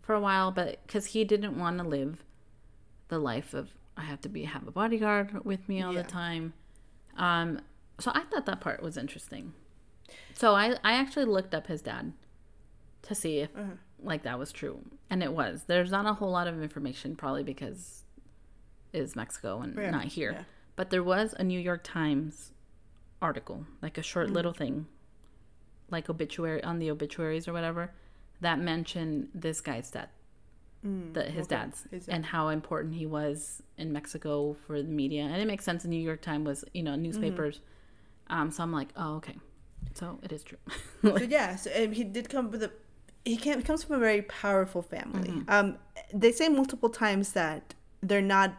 for a while, but because he didn't want to live the life of I have to be have a bodyguard with me all Yeah. the time. Um, so I thought that part was interesting. So I I actually looked up his dad to see if Uh-huh. Like that was true, and it was. There's not a whole lot of information, probably because it is Mexico and Yeah, not here. yeah. But there was a New York Times article, like a short Mm. little thing, like obituary on the obituaries or whatever, that mentioned this guy's death, that his Mm, okay, dad's, his and how important he was in Mexico for the media, and it makes sense. The New York Times was, you know, newspapers. Mm-hmm. Um, so I'm like, oh, okay, so it is true. so yeah, so he did come with a. He came, comes from a very powerful family. Mm-hmm. Um, they say multiple times that they're not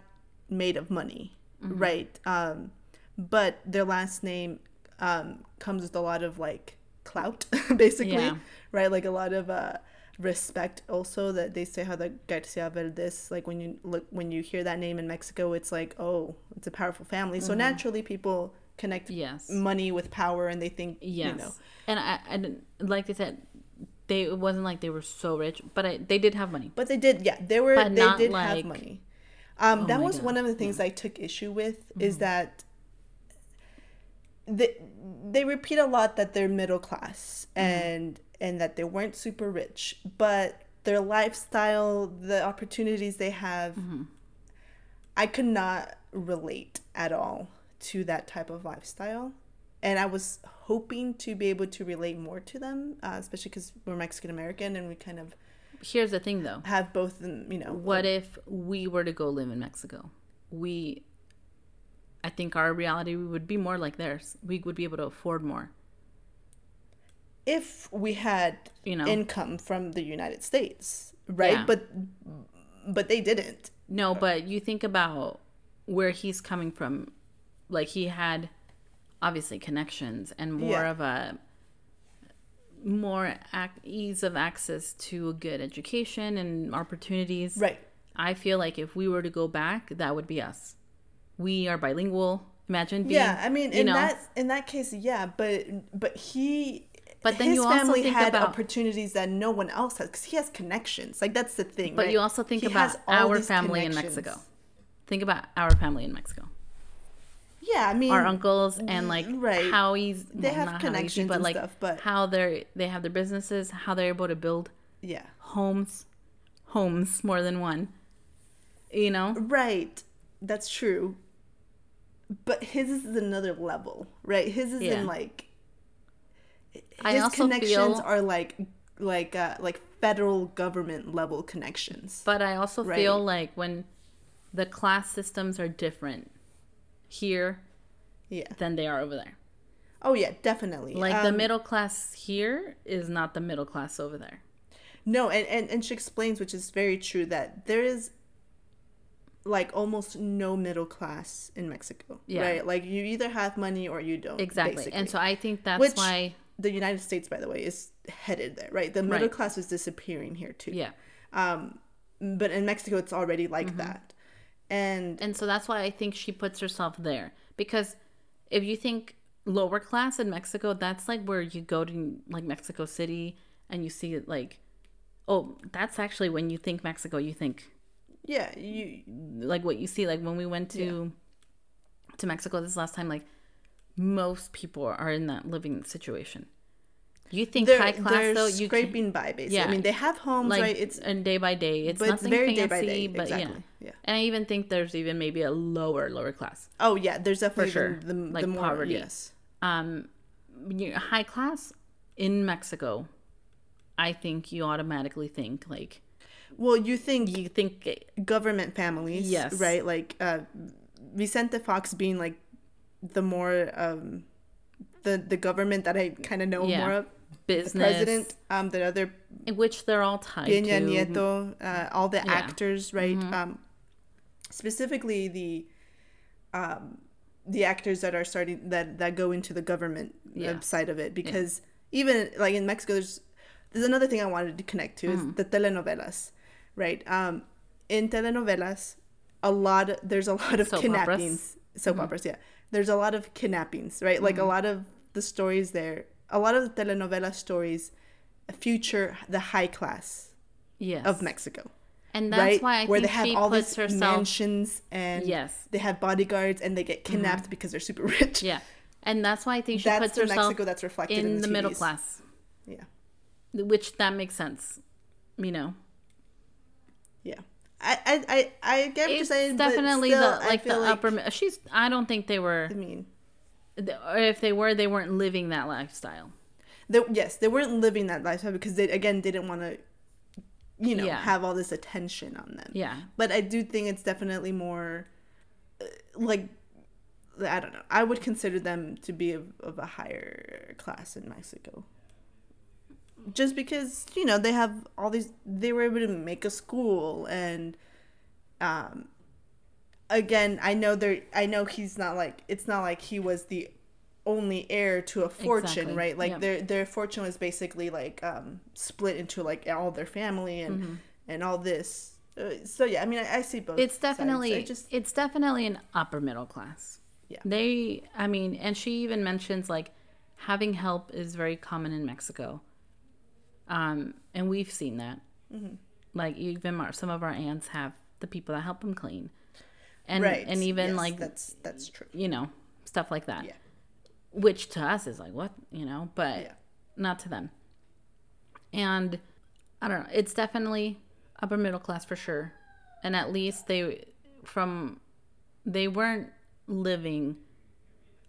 made of money, Mm-hmm. right? Um, but their last name um, comes with a lot of like clout, basically, Yeah. right? Like a lot of uh, respect. Also, that they say how the Garcia Verdes, like when you look when you hear that name in Mexico, it's like oh, it's a powerful family. So naturally, people connect Mm-hmm. Yes. money with power, and they think Yes. you know And I, didn't- like they said, they it wasn't like they were so rich, but I, they did have money. But they did, yeah, they were But they did like- have money. Um, Oh that was one of the things I took issue with Mm-hmm. is that they they repeat a lot that they're middle class Mm-hmm. and and that they weren't super rich, but their lifestyle, the opportunities they have, Mm-hmm. I could not relate at all to that type of lifestyle. And I was hoping to be able to relate more to them, uh, especially because we're Mexican American and we kind of Here's the thing, though. have both, you know. What if we were to go live in Mexico? We, I think our reality would be more like theirs. We would be able to afford more. if we had You know. income from the United States, right? Yeah. But but they didn't. No, but you think about where he's coming from. Like he had obviously connections and more Yeah. of a more ac- ease of access to a good education and opportunities. Right. I feel like if we were to go back, that would be us. We are bilingual. Imagine being, yeah, I mean, in know, that in that case, yeah, but but he. But then his you also family had about- opportunities that no one else has because he has connections. Like that's the thing. But right? you also think He about our family in. Mexico. Think about our family in Mexico. Yeah, I mean, Our uncles and like right. how he's They have not how connections but like stuff, but- how they're they have their businesses, how they're able to build yeah, homes, homes more than one. You know, right. That's true. But his is another level, right? His is Yeah. in like I his also connections feel- are like like uh like federal government level connections. but I also Right. feel like when the class systems are different here yeah. than they are over there. Oh yeah, definitely. Like the Um, middle class here is not the middle class over there. No, and, and and she explains, which is very true, that there is like almost no middle class in Mexico. Yeah. Right? Like you either have money or you don't. Exactly. And so I think that's Which- why the United States, by the way, is headed there, right? The middle Right. class is disappearing here too. yeah. Um, but in Mexico, it's already like Mm-hmm. that. And And so that's why I think she puts herself there. Because if you think lower class in Mexico, that's like where you go to like Mexico City and you see it like oh, that's actually when you think Mexico, you think yeah, you like what you see like when we went to to Mexico this last time like most people are in that living situation. You think they're, high class though, you can, scraping by basically. Yeah. I mean, they have homes, like right? It's and day by day. It's but it's nothing very fancy, day by day. but Exactly. yeah. Yeah. And I even think there's even maybe a lower lower class. Oh yeah, there's definitely for sure. the, the, Like the more poverty. yes. um high class in Mexico, I think you automatically think like Well, you think you think government families, Yes. right? Like uh, Vicente Fox being like the more um, the the government that I kind of know Yeah. more of. Business, The president, um, the other in which they're all tied Peña to. Nieto, uh, all the Yeah. Mm-hmm. actors, right? Um, specifically the um, the actors that are starting that that go into the government uh, Yeah. side of it, because even like in Mexico, there's there's another thing I wanted to connect to Mm-hmm. is the telenovelas, right? Um, in telenovelas, a lot there's a lot of Soap kidnappings, soap operas, yeah. There's a lot of kidnappings, right? Like a lot of the stories there, a lot of the telenovela stories future the high class yes. of Mexico, and that's right? why I Where think they have she all puts these herself mansions and Yes. they have bodyguards and they get mm-hmm. kidnapped because they're super rich. Yeah. And that's why I think she That's puts herself Mexico that's reflected in in the the middle class, Yeah, which that makes sense. You know, yeah. I I I, I get what you're it's saying. but definitely the like the upper. mi- She's. I don't think they were. I mean, Or if they were, they weren't living that lifestyle. they, yes, they weren't living that lifestyle because they again didn't want to, you know, Yeah. have all this attention on them. Yeah. but I do think it's definitely more uh, like I don't know. I would consider them to be of, of a higher class in Mexico. Just because, you know, they have all these they were able to make a school and um again, I know they're I know he's not like it's not like he was the only heir to a fortune, Exactly. right? Like Yep. their their fortune was basically like um split into like all their family and Mm-hmm. and all this. Uh, so yeah, I mean, I, I see both. It's. Definitely just it's definitely an upper middle class. Yeah. They I mean, and she even mentions like having help is very common in Mexico. Um, and we've seen that. Mm-hmm. Like even our, some of our aunts have the people that help them clean, and right. and even Yes, like that's that's true. you know stuff like that. Yeah. Which to us is like what you know, but Yeah. not to them. And I don't know. It's definitely upper middle class for sure, and at least they from they weren't living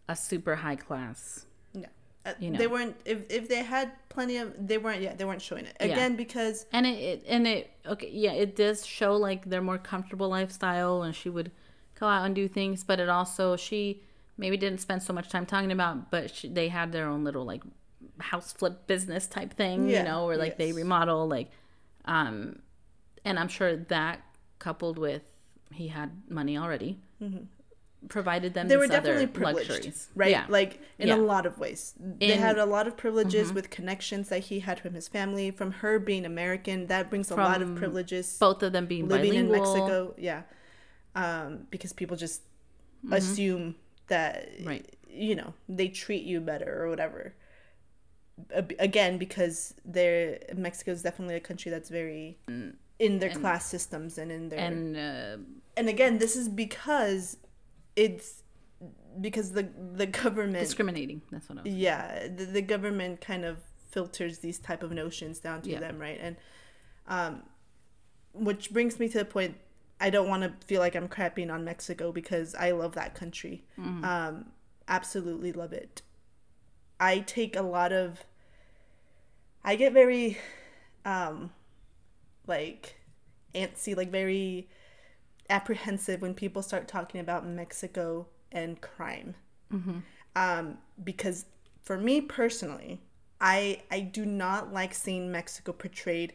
a super high class. Yeah. Uh, You know. They weren't if if they had plenty of they weren't yeah they weren't showing it Yeah. again because And it, it and it okay yeah it does show like their more comfortable lifestyle and she would go out and do things but it also she maybe didn't spend so much time talking about but she, they had their own little like house flip business type thing Yeah, you know where like they remodel like um and I'm sure that coupled with he had money already provided them Mm-hmm. they were definitely other privileged, luxuries right? yeah Like in Yeah. a lot of ways, they In- Mm-hmm. had a lot of privileges with connections that he had from his family, from her being American. That brings a lot of privileges. both of them being living bilingual in Mexico, yeah, um, because people just assume that Mm-hmm. Right. you know they treat you better or whatever. Again, because they're Mexico is definitely a country that's very in their class systems and in their and uh, and again this is because it's because the the government discriminating that's what I was yeah the, the government kind of filters these type of notions down to Yeah. them right and um which brings me to the point i don't want to feel like i'm crapping on mexico because i love that country. Um absolutely love it. I take a lot of i get very um like antsy like very apprehensive when people start talking about mexico and crime. Um, because for me personally, I I do not like seeing Mexico portrayed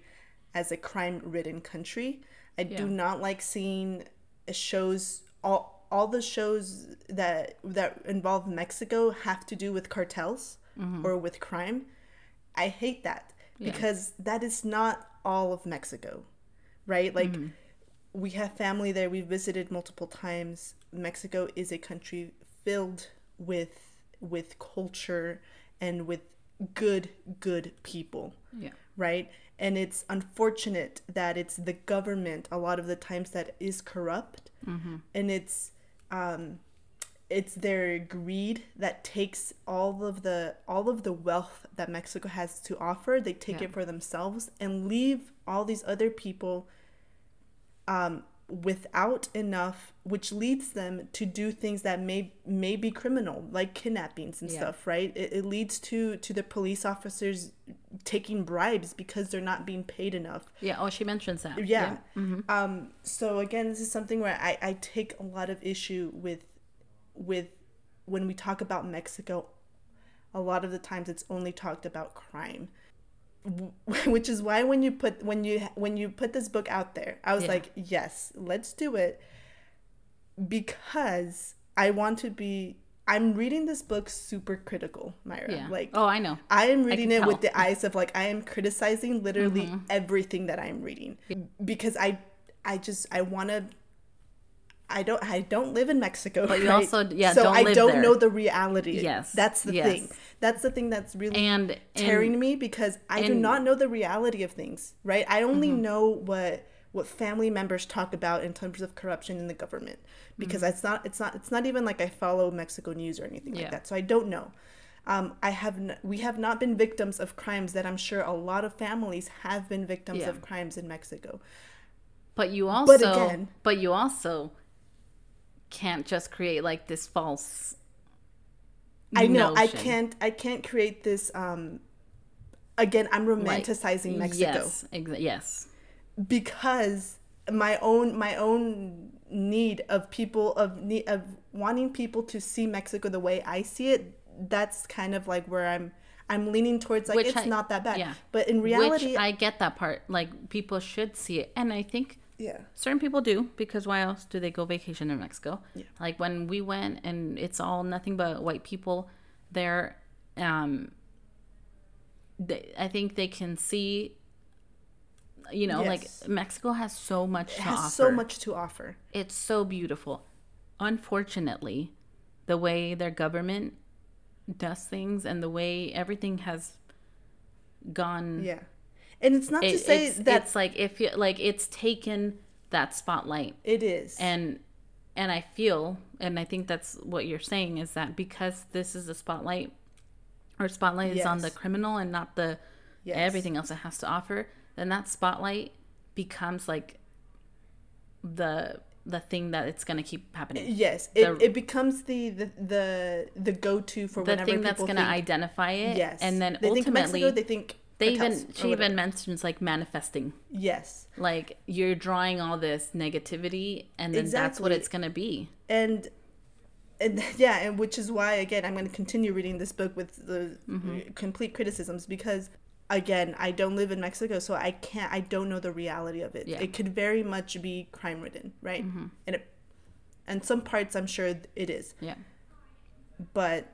as a crime-ridden country. I do not like seeing shows all all the shows that that involve Mexico have to do with cartels mm-hmm. or with crime. I hate that Yeah. because that is not all of Mexico, right? Like mm-hmm. we have family there. We visited multiple times. Mexico is a country filled with with culture and with good good people, yeah right? And it's unfortunate that it's the government a lot of the times that is corrupt, and it's um, it's their greed that takes all of the all of the wealth that Mexico has to offer. They take Yeah. it for themselves and leave all these other people um, without enough, which leads them to do things that may may be criminal, like kidnappings and Yeah. stuff. Right? It, it leads to to the police officers taking bribes because they're not being paid enough. yeah oh she mentions that Yeah. Um, so again, this is something where I, I take a lot of issue with with when we talk about Mexico. A lot of the times, it's only talked about crime, which is why when you put when you when you put this book out there, I was Yeah. like, yes, let's do it, because I want to be. I'm reading this book super critical, Myra. yeah Like, oh I know I am reading can it with the eyes of like I am criticizing literally Mm-hmm. everything that I'm reading because I I just I want to I don't I don't live in Mexico But you right? also- yeah, so don't I don't there. know the reality Yes, that's the yes. thing that's the thing that's really and tearing and me because I do and- Mm-hmm. not know the reality of things right I only know what what family members talk about in terms of corruption in the government because Mm-hmm. it's not it's not it's not even like I follow Mexico news or anything like that so I don't know um, I have n- we have not been victims of crimes that I'm sure a lot of families have been victims Yeah. of crimes in Mexico but you also but, again- but you also can't just create like this false I know I can't I can't create this um again I'm Like, romanticizing Mexico. yes exa- yes. Because my own my own need of people of need of wanting people to see Mexico the way I see it that's kind of like where I'm I'm leaning towards like Which it's I- not that bad. yeah. but in reality which I get that part. Like people should see it. And I think yeah certain people do because why else do they go vacation in Mexico? Yeah. Like when we went and it's all nothing but white people there. Um, they, I think they can see. You know, Yes. like Mexico has so much it to has offer. so much to offer It's so beautiful. Unfortunately, the way their government does things and the way everything has gone yeah And it's not to say it's, that it's like if you like it's taken that spotlight it is. and and I feel and I think that's what you're saying is that because this is a spotlight or spotlight is on the criminal and not the Yes. everything else it has to offer, then that spotlight becomes like the the thing that it's gonna keep happening. yes, it, the- it becomes the the the, the go to for whatever. The whenever thing that's gonna identify it. yes, And then they think ultimately Mexico, they think they even she even mentions like manifesting. yes, Like you're drawing all this negativity and then that's what it's gonna be. and and yeah, and which is why again I'm going to continue reading this book with the Mm-hmm. complete criticisms because again I don't live in Mexico, so I can't I don't know the reality of it. Yeah. Mm-hmm. It could very much be crime ridden, right? And it and some parts I'm sure it is, Yeah. but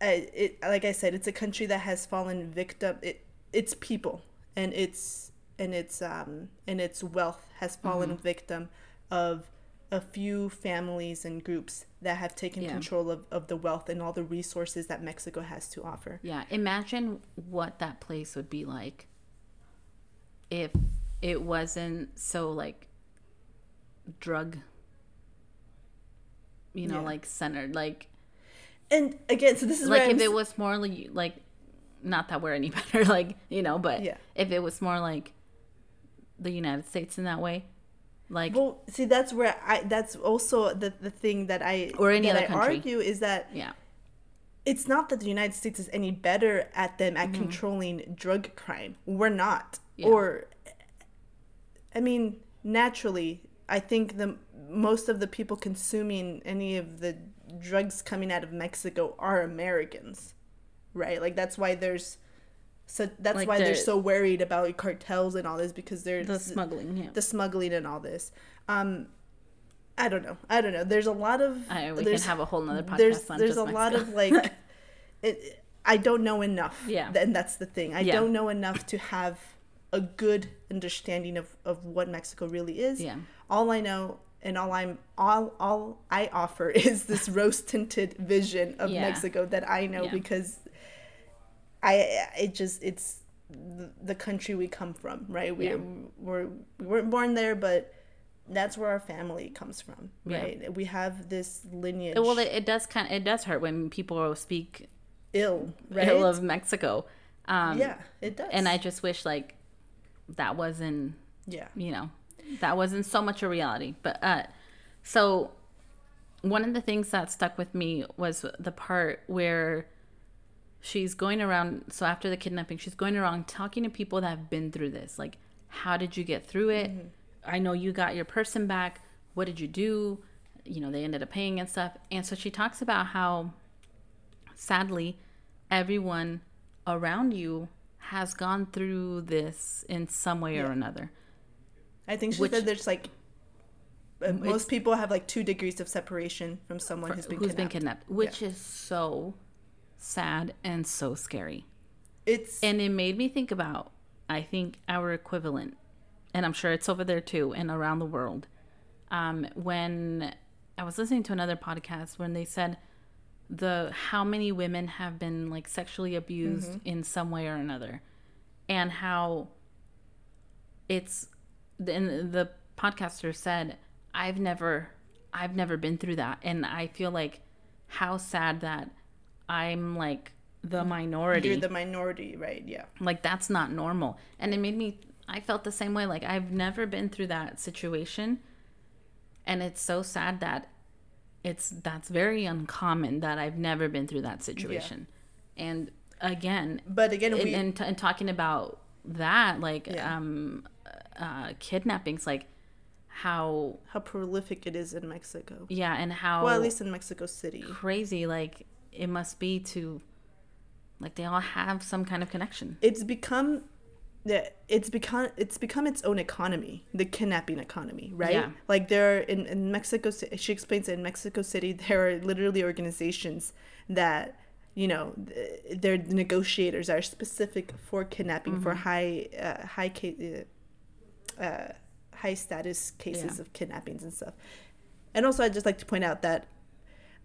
it like I said, it's a country that has fallen victim. It it's people and its and its um and its wealth has fallen Mm-hmm. victim of a few families and groups that have taken Yeah. control of, of the wealth and all the resources that Mexico has to offer. Yeah, imagine what that place would be like if it wasn't so like drug you know, Yeah. like centered. Like And again, so this is like if I'm it was more like like not that we're any better, like, you know, but Yeah. if it was more like the United States in that way. Like well, see that's where I that's also the the thing that I Or any other I country. argue is that yeah. it's not that the United States is any better at them at Mm-hmm. controlling drug crime. We're not. Yeah. Or I mean, naturally, I think the most of the people consuming any of the drugs coming out of Mexico are Americans. Right? Like that's why there's so that's Like why they're so worried about cartels and all this because they're The smuggling, yeah. the smuggling and all this. Um I don't know. I don't know. There's a lot of I, we can have a whole nother podcast there's there's a lot of like it, I don't know enough. Yeah. And that's the thing. I Yeah. don't know enough to have a good understanding of, of what Mexico really is. Yeah. All I know and all I'm all all I offer is this rose tinted vision of Yeah. Mexico that I know Yeah. because I it just it's the, country we come from, right? We Yeah. we're we weren't born there, but that's where our family comes from, right? We have this lineage. well, it, it does kind of it does hurt when people speak ill, right? ill of Mexico. Um, yeah, it does. and I just wish like that wasn't yeah, you know that wasn't so much a reality. But uh, so one of the things that stuck with me was the part where she's going around. So after the kidnapping, she's going around talking to people that have been through this. Like, how did you get through it? I know you got your person back. What did you do? You know, they ended up paying and stuff. And so she talks about how sadly everyone around you has gone through this in some way or another. I think she Which- said there's like uh, most people have like two degrees of separation from someone who's been who's kidnapped. been kidnapped, which is so sad and so scary. It's And it made me think about, I think, our equivalent, and I'm sure it's over there too and around the world. Um, when I was listening to another podcast when they said the how many women have been like sexually abused in some way or another, and how it's and the podcaster said i've never i've never been through that and i feel like how sad that i'm like the minority you're the minority, right? Yeah. like that's not normal and it made me i felt the same way like i've never been through that situation and it's so sad that it's that's very uncommon that i've never been through that situation and again But again, and, and, t- and talking about that like Yeah. um uh kidnappings like how how prolific it is in Mexico. yeah and how Well, at least in Mexico City. crazy like it must be to like they all have some kind of connection It's become yeah, it's become it's become its own economy, the kidnapping economy, right? Yeah. Like there are in, in Mexico she explains that in Mexico City there are literally organizations that you know th- their negotiators are specific for kidnapping for high uh, high ca- uh, high status cases Yeah. of kidnappings and stuff. And also, I'd just like to point out that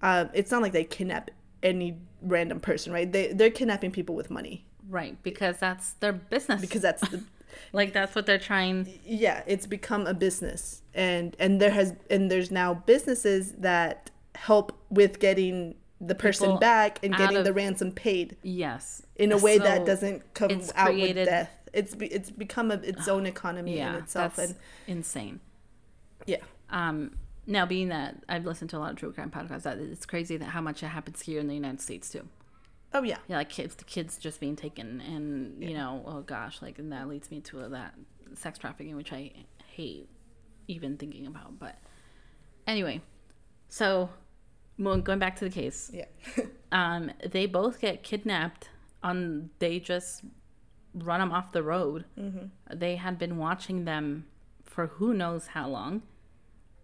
um, it's not like they kidnap any random person, right? They they're kidnapping people with money, Right, because that's their business. because that's the like that's what they're trying. yeah it's become a business and and there has and there's now businesses that help with getting the person People back and getting of- the ransom paid Yes, in a way So that doesn't come out with death it's be, it's become a, its own economy Yeah, in itself that's and insane. yeah Um, now being that I've listened to a lot of true crime podcasts, that it's crazy that how much it happens here in the United States too. oh yeah Yeah, like kids, the kids just being taken, and you know, oh gosh, like and that leads me to that sex trafficking, which I hate even thinking about. But anyway, so going back to the case, yeah um, they both get kidnapped. On they just run them off the road. They had been watching them for who knows how long.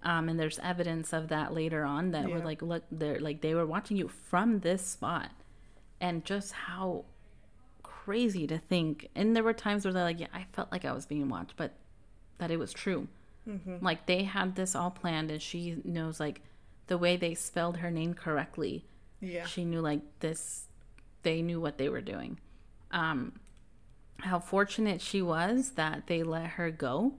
Um, and there's evidence of that later on that were like, look, they're like they were watching you from this spot, and just how crazy to think. And there were times where they're like, yeah, I felt like I was being watched, but that it was true. Like they had this all planned, and she knows like the way they spelled her name correctly yeah she knew like this they knew what they were doing um how fortunate she was that they let her go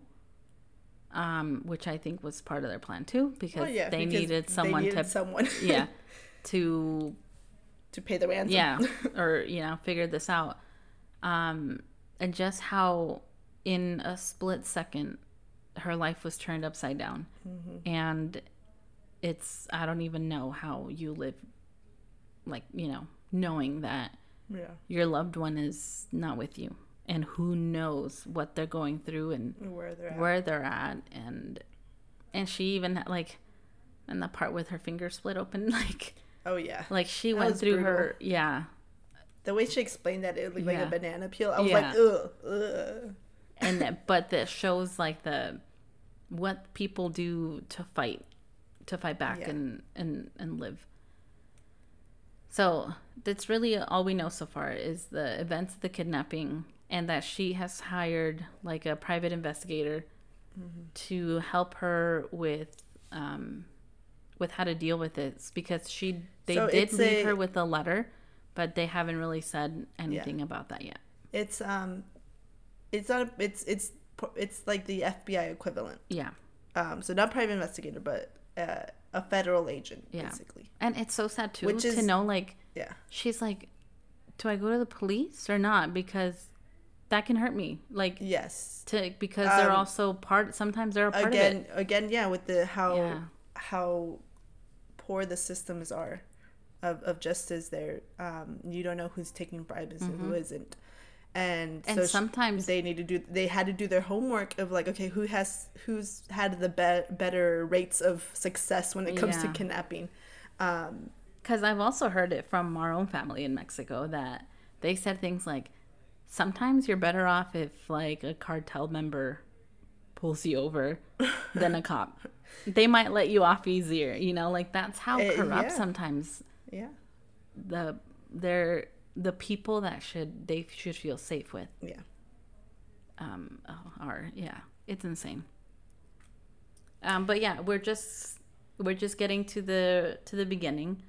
um which i think was part of their plan too because Well, yeah, they because needed they someone needed to someone. yeah to to pay the ransom. Yeah or you know figure this out. Um and just how in a split second her life was turned upside down. And it's i don't even know how you live like you know knowing that yeah. your loved one is not with you and who knows what they're going through and where they're at where they're at and and she even like and the part with her finger split open like oh yeah like she That went through brutal. her yeah the way she explained that it looked like a banana peel i was Yeah. like ugh, ugh. and that- but that shows like the what people do to fight to fight back Yeah. and and and live so that's really all we know so far is the events of the kidnapping and that she has hired like a private investigator to help her with um with how to deal with this because she they So did leave a- her with a letter but they haven't really said anything about that yet. It's um it's not a, it's it's it's like the fbi equivalent. Yeah. Um so not private investigator but uh, a federal agent Yeah. basically. And it's so sad too Which to is- know like yeah. she's like, do I go to the police or not? Because that can hurt me. Like yes to because they're Um, also part. Sometimes they're a part again of it. again yeah with the how Yeah. how poor the systems are of, of justice there um you don't know who's taking bribes and who isn't and, Mm-hmm. And so sometimes- they need to do they had to do their homework of like okay who has who's had the be- better rates of success when it comes to Yeah. kidnapping um Because I've also heard it from our own family in Mexico that they said things like, sometimes you're better off if like a cartel member pulls you over than a cop. They might let you off easier. You know, like that's how Eh, corrupt yeah. sometimes yeah the they're the people that should they should feel safe with. yeah um are yeah it's insane um but yeah we're just we're just getting to the to the beginning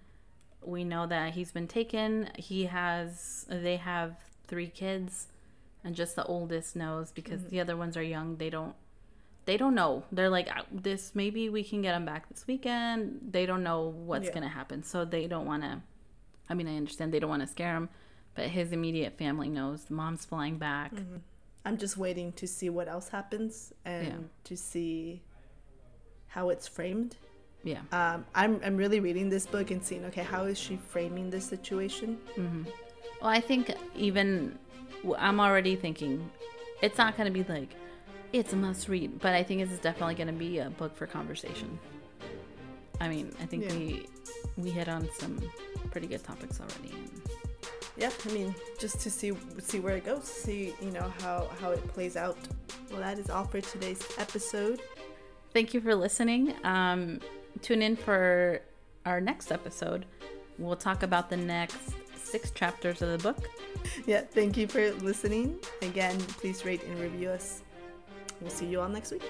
we know that he's been taken he has they have three kids and just the oldest knows because Mm-hmm. the other ones are young. They don't they don't know. They're like "Uh, this maybe we can get them back this weekend. They don't know what's Yeah. gonna happen. So they don't want to i mean i understand they don't want to scare him but his immediate family knows. The mom's flying back. I'm just waiting to see what else happens and Yeah. to see how it's framed. Yeah. Um, I'm, I'm really reading this book and seeing okay how is she framing this situation Well, I think even I'm already thinking it's not going to be like it's a must read, but I think it's definitely going to be a book for conversation. I mean, I think Yeah. we we hit on some pretty good topics already. Yeah i mean just to see see where it goes see you know how how it plays out well that is all for today's episode thank you for listening. Um, tune in for our next episode. We'll talk about the next six chapters of the book. Yeah, thank you for listening. Again, please rate and review us. We'll see you all next week.